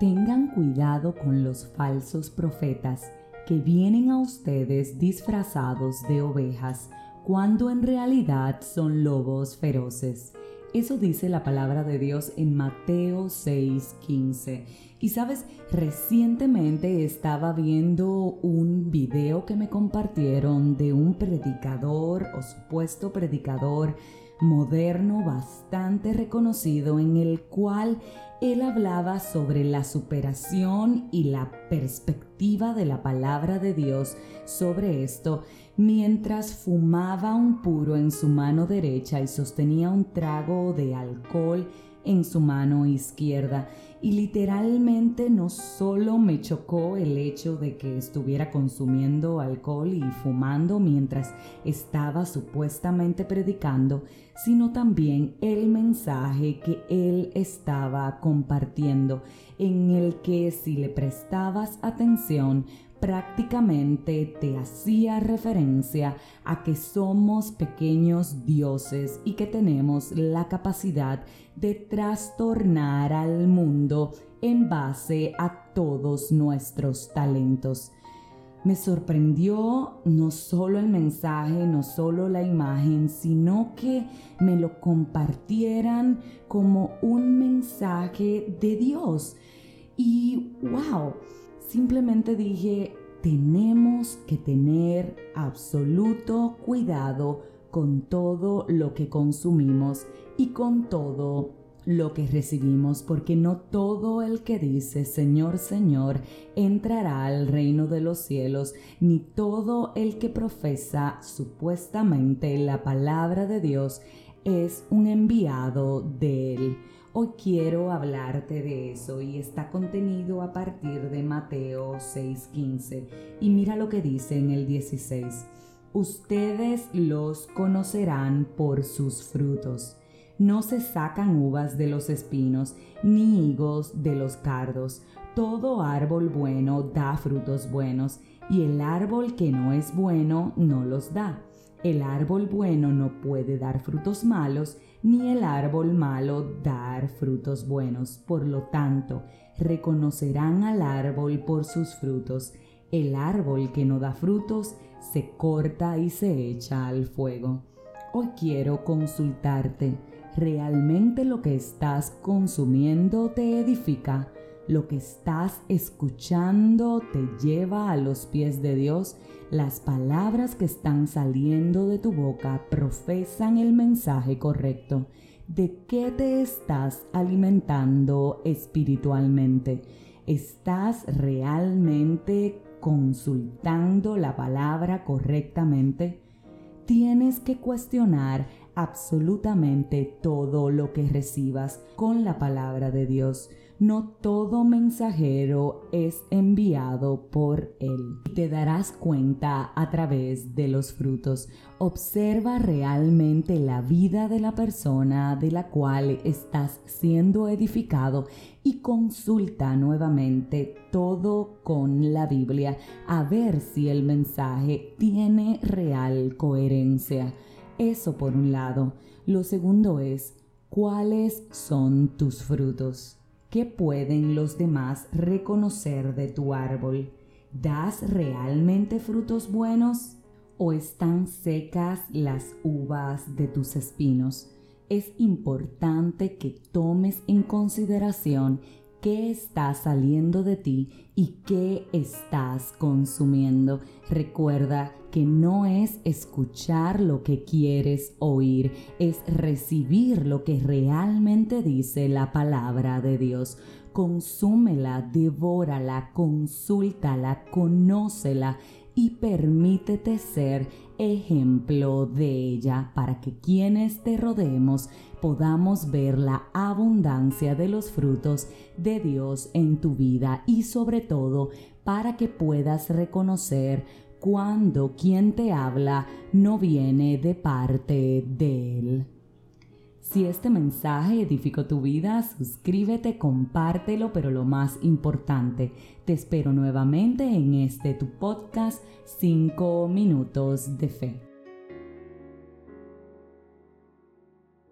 Tengan cuidado con los falsos profetas que vienen a ustedes disfrazados de ovejas cuando en realidad son lobos feroces. Eso dice la palabra de Dios en Mateo 6:15. Y sabes, recientemente estaba viendo un video que me compartieron de un predicador o supuesto predicador moderno bastante reconocido en el cual él hablaba sobre la superación y la perspectiva de la palabra de Dios sobre esto mientras fumaba un puro en su mano derecha y sostenía un trago de alcohol en su mano izquierda y literalmente no solo me chocó el hecho de que estuviera consumiendo alcohol y fumando mientras estaba supuestamente predicando, sino también el mensaje que él estaba compartiendo, en el que si le prestabas atención prácticamente te hacía referencia a que somos pequeños dioses y que tenemos la capacidad de trastornar al mundo en base a todos nuestros talentos. Me sorprendió no solo el mensaje, no solo la imagen, sino que me lo compartieran como un mensaje de Dios. Y wow, simplemente dije, tenemos que tener absoluto cuidado con todo lo que consumimos y con todo lo que recibimos, porque no todo el que dice Señor, Señor entrará al reino de los cielos, ni todo el que profesa supuestamente la palabra de Dios es un enviado de él. Hoy quiero hablarte de eso y está contenido a partir de Mateo 6:15. Y mira lo que dice en el 16. Ustedes los conocerán por sus frutos. No se sacan uvas de los espinos, ni higos de los cardos. Todo árbol bueno da frutos buenos, y el árbol que no es bueno no los da. El árbol bueno no puede dar frutos malos, ni el árbol malo dar frutos buenos. Por lo tanto, reconocerán al árbol por sus frutos. El árbol que no da frutos se corta y se echa al fuego. Hoy quiero consultarte. ¿Realmente lo que estás consumiendo te edifica? ¿Lo que estás escuchando te lleva a los pies de Dios? Las palabras que están saliendo de tu boca profesan el mensaje correcto. ¿De qué te estás alimentando espiritualmente? ¿Estás realmente consultando la palabra correctamente? Tienes que cuestionar absolutamente todo lo que recibas con la palabra de Dios. No todo mensajero es enviado por Él. Te darás cuenta a través de los frutos. Observa realmente la vida de la persona de la cual estás siendo edificado y consulta nuevamente todo con la Biblia a ver si el mensaje tiene real coherencia. Eso por un lado. Lo segundo es, ¿cuáles son tus frutos? ¿Qué pueden los demás reconocer de tu árbol? ¿Das realmente frutos buenos? ¿O están secas las uvas de tus espinos? Es importante que tomes en consideración qué está saliendo de ti y qué estás consumiendo. Recuerda que no es escuchar lo que quieres oír, es recibir lo que realmente dice la palabra de Dios. Consúmela, devórala, consúltala, conócela y permítete ser ejemplo de ella para que quienes te rodeemos podamos ver la abundancia de los frutos de Dios en tu vida y sobre todo para que puedas reconocer cuando quien te habla no viene de parte de Él. Si este mensaje edificó tu vida, suscríbete, compártelo, pero lo más importante, te espero nuevamente en este tu podcast 5 minutos de fe.